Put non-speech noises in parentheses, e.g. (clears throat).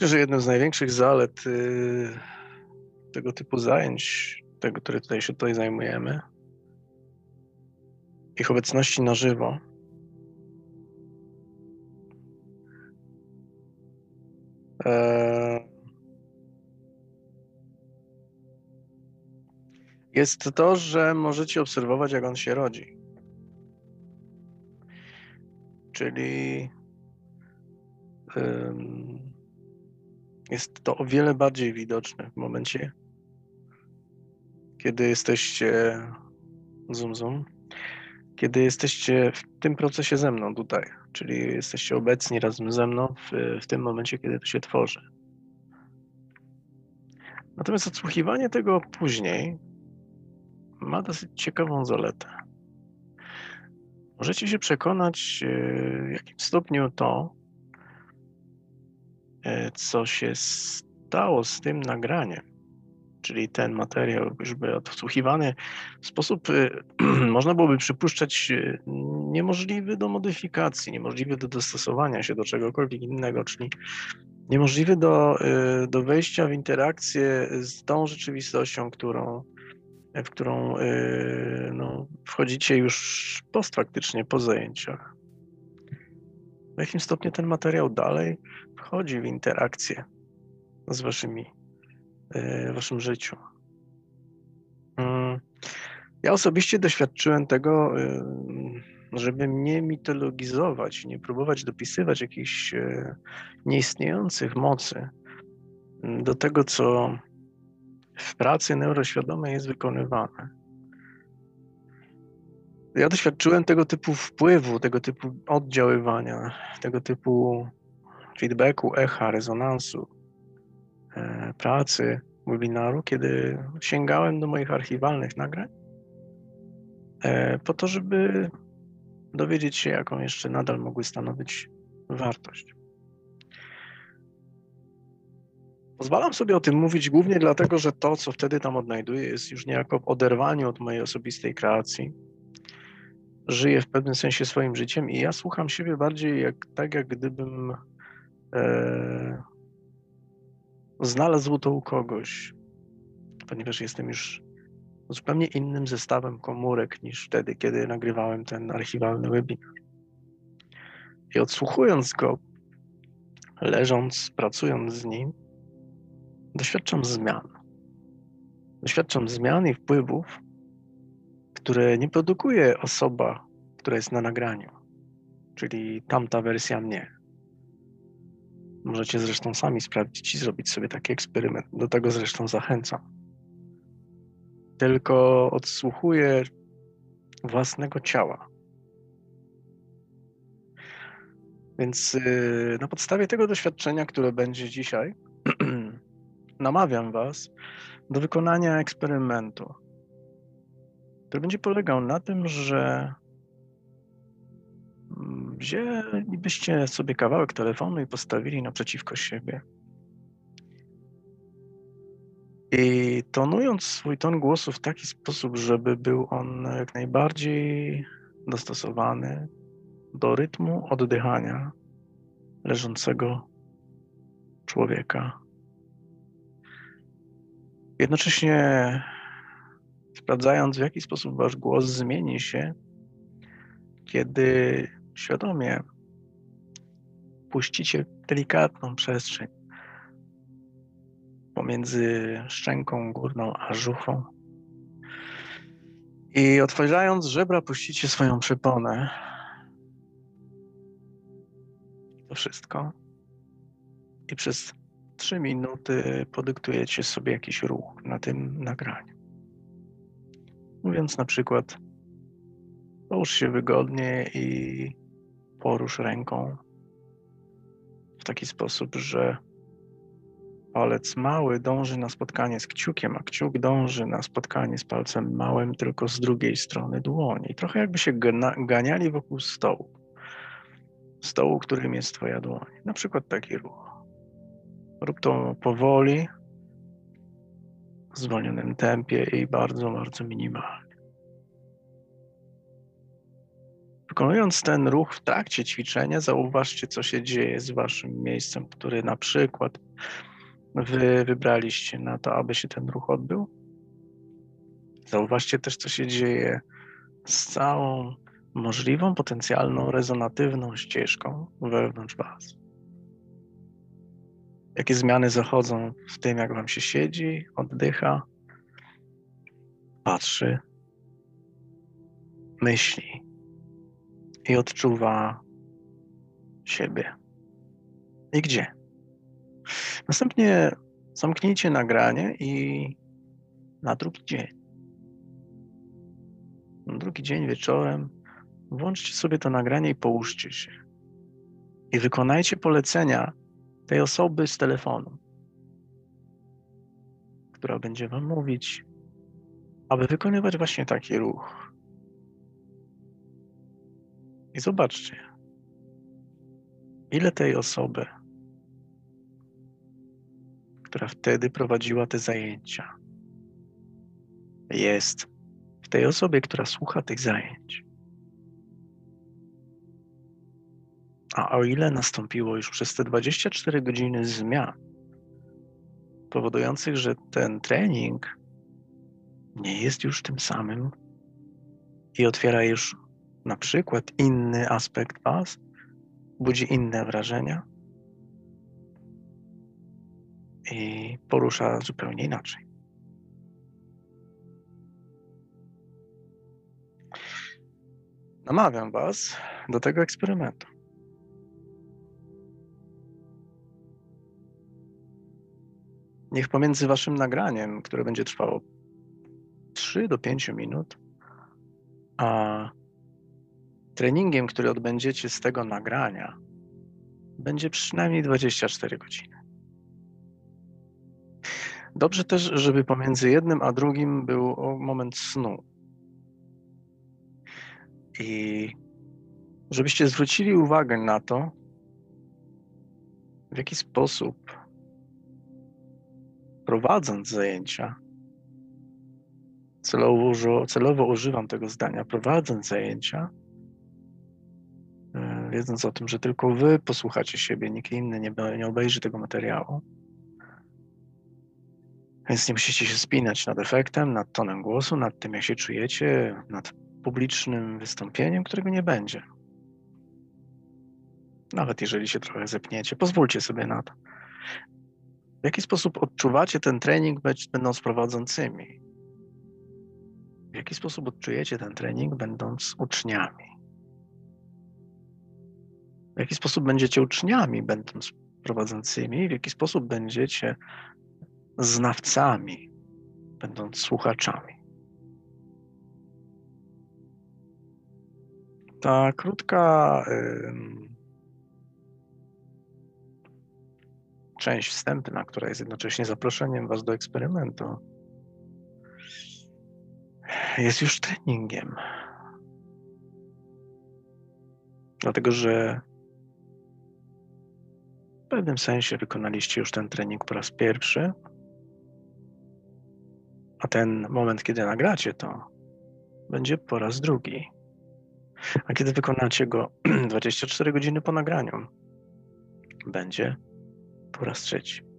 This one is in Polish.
Myślę, że jednym z największych zalet y, tego typu zajęć, tego, które tutaj się tutaj zajmujemy, ich obecności na żywo, e, jest to, że możecie obserwować, jak on się rodzi. Czyli jest to o wiele bardziej widoczne w momencie, kiedy jesteście zoom zoom, kiedy jesteście w tym procesie ze mną tutaj, czyli jesteście obecni razem ze mną w, w tym momencie, kiedy to się tworzy. Natomiast odsłuchiwanie tego później ma dosyć ciekawą zaletę. Możecie się przekonać, e, w jakim stopniu to, co się stało z tym nagraniem, czyli ten materiał już by odsłuchiwany w sposób, e, (clears throat) można byłoby przypuszczać, niemożliwy do modyfikacji, niemożliwy do dostosowania się do czegokolwiek innego, czyli niemożliwy do, do wejścia w interakcję z tą rzeczywistością, którą, w którą no, wchodzicie już postfaktycznie po zajęciach. W jakim stopniu ten materiał dalej wchodzi w interakcję z waszymi, y, waszym życiu. Mm. Ja osobiście doświadczyłem tego, y, żeby nie mitologizować, nie próbować dopisywać jakichś nieistniejących mocy do tego, co w pracy neuroświadomej jest wykonywane. Ja doświadczyłem tego typu wpływu, tego typu oddziaływania, tego typu feedbacku, echa, rezonansu, e, pracy, webinaru, kiedy sięgałem do moich archiwalnych nagrań e, po to, żeby dowiedzieć się, jaką jeszcze nadal mogły stanowić wartość. Pozwalam sobie o tym mówić głównie dlatego, że to, co wtedy tam odnajduję, jest już niejako w oderwaniu od mojej osobistej kreacji. Żyję w pewnym sensie swoim życiem i ja słucham siebie bardziej jak, tak, jak gdybym e, znalazł to u kogoś, ponieważ jestem już zupełnie innym zestawem komórek niż wtedy, kiedy nagrywałem ten archiwalny webinar. I odsłuchując go, leżąc, pracując z nim, doświadczam zmian. Doświadczam zmian i wpływów, które nie produkuje osoba, która jest na nagraniu, czyli tamta wersja mnie. Możecie zresztą sami sprawdzić i zrobić sobie taki eksperyment. Do tego zresztą zachęcam. Tylko odsłuchuję własnego ciała. Więc yy, na podstawie tego doświadczenia, które będzie dzisiaj, (clears throat) namawiam Was do wykonania eksperymentu, który będzie polegał na tym, że wzięlibyście sobie kawałek telefonu i postawili naprzeciwko siebie. I tonując swój ton głosu w taki sposób, żeby był on jak najbardziej dostosowany do rytmu oddychania leżącego człowieka Jednocześnie sprawdzając, w jaki sposób wasz głos zmieni się, kiedy świadomie puścicie delikatną przestrzeń pomiędzy szczęką górną a żuchą. I otwierając żebra, puścicie swoją przyponę. To wszystko. I przez trzy minuty podyktujecie sobie jakiś ruch na tym nagraniu. Mówiąc na przykład, połóż się wygodnie i porusz ręką w taki sposób, że palec mały dąży na spotkanie z kciukiem, a kciuk dąży na spotkanie z palcem małym, tylko z drugiej strony dłoni. Trochę jakby się ganiali wokół stołu. Stołu, którym jest Twoja dłoń. Na przykład taki ruch. Rób to powoli, zwolnionym tempie i bardzo, bardzo minimalnie. Wykonując ten ruch w trakcie ćwiczenia, zauważcie, co się dzieje z waszym miejscem, który na przykład wy wybraliście na to, aby się ten ruch odbył. Zauważcie też, co się dzieje z całą możliwą, potencjalną, rezonatywną ścieżką wewnątrz Was. Jakie zmiany zachodzą w tym, jak Wam się siedzi, oddycha, patrzy, myśli i odczuwa siebie. I gdzie? Następnie zamknijcie nagranie i na drugi dzień. Na drugi dzień wieczorem włączcie sobie to nagranie i połóżcie się. I wykonajcie polecenia tej osoby z telefonu, która będzie Wam mówić, aby wykonywać właśnie taki ruch. I zobaczcie, ile tej osoby, która wtedy prowadziła te zajęcia, jest w tej osobie, która słucha tych zajęć. A o ile nastąpiło już przez te 24 godziny zmian, powodujących, że ten trening nie jest już tym samym i otwiera już na przykład inny aspekt Was, budzi inne wrażenia i porusza zupełnie inaczej. Namawiam Was do tego eksperymentu. Niech pomiędzy Waszym nagraniem, które będzie trwało 3 do 5 minut, a treningiem, który odbędziecie z tego nagrania, będzie przynajmniej 24 godziny. Dobrze też, żeby pomiędzy jednym a drugim był moment snu. I żebyście zwrócili uwagę na to, w jaki sposób prowadząc zajęcia, celowo, celowo używam tego zdania, prowadząc zajęcia, e, wiedząc o tym, że tylko wy posłuchacie siebie, nikt inny nie, nie obejrzy tego materiału. Więc nie musicie się spinać nad efektem, nad tonem głosu, nad tym, jak się czujecie, nad publicznym wystąpieniem, którego nie będzie. Nawet jeżeli się trochę zepniecie, pozwólcie sobie na to. W jaki sposób odczuwacie ten trening, będąc prowadzącymi? W jaki sposób odczujecie ten trening, będąc uczniami? W jaki sposób będziecie uczniami, będąc prowadzącymi? W jaki sposób będziecie znawcami, będąc słuchaczami? Ta krótka część wstępna, która jest jednocześnie zaproszeniem Was do eksperymentu, jest już treningiem. Dlatego, że w pewnym sensie wykonaliście już ten trening po raz pierwszy, a ten moment, kiedy nagracie to, będzie po raz drugi. A kiedy wykonacie go (clears throat) 24 godziny po nagraniu, będzie po raz trzeci.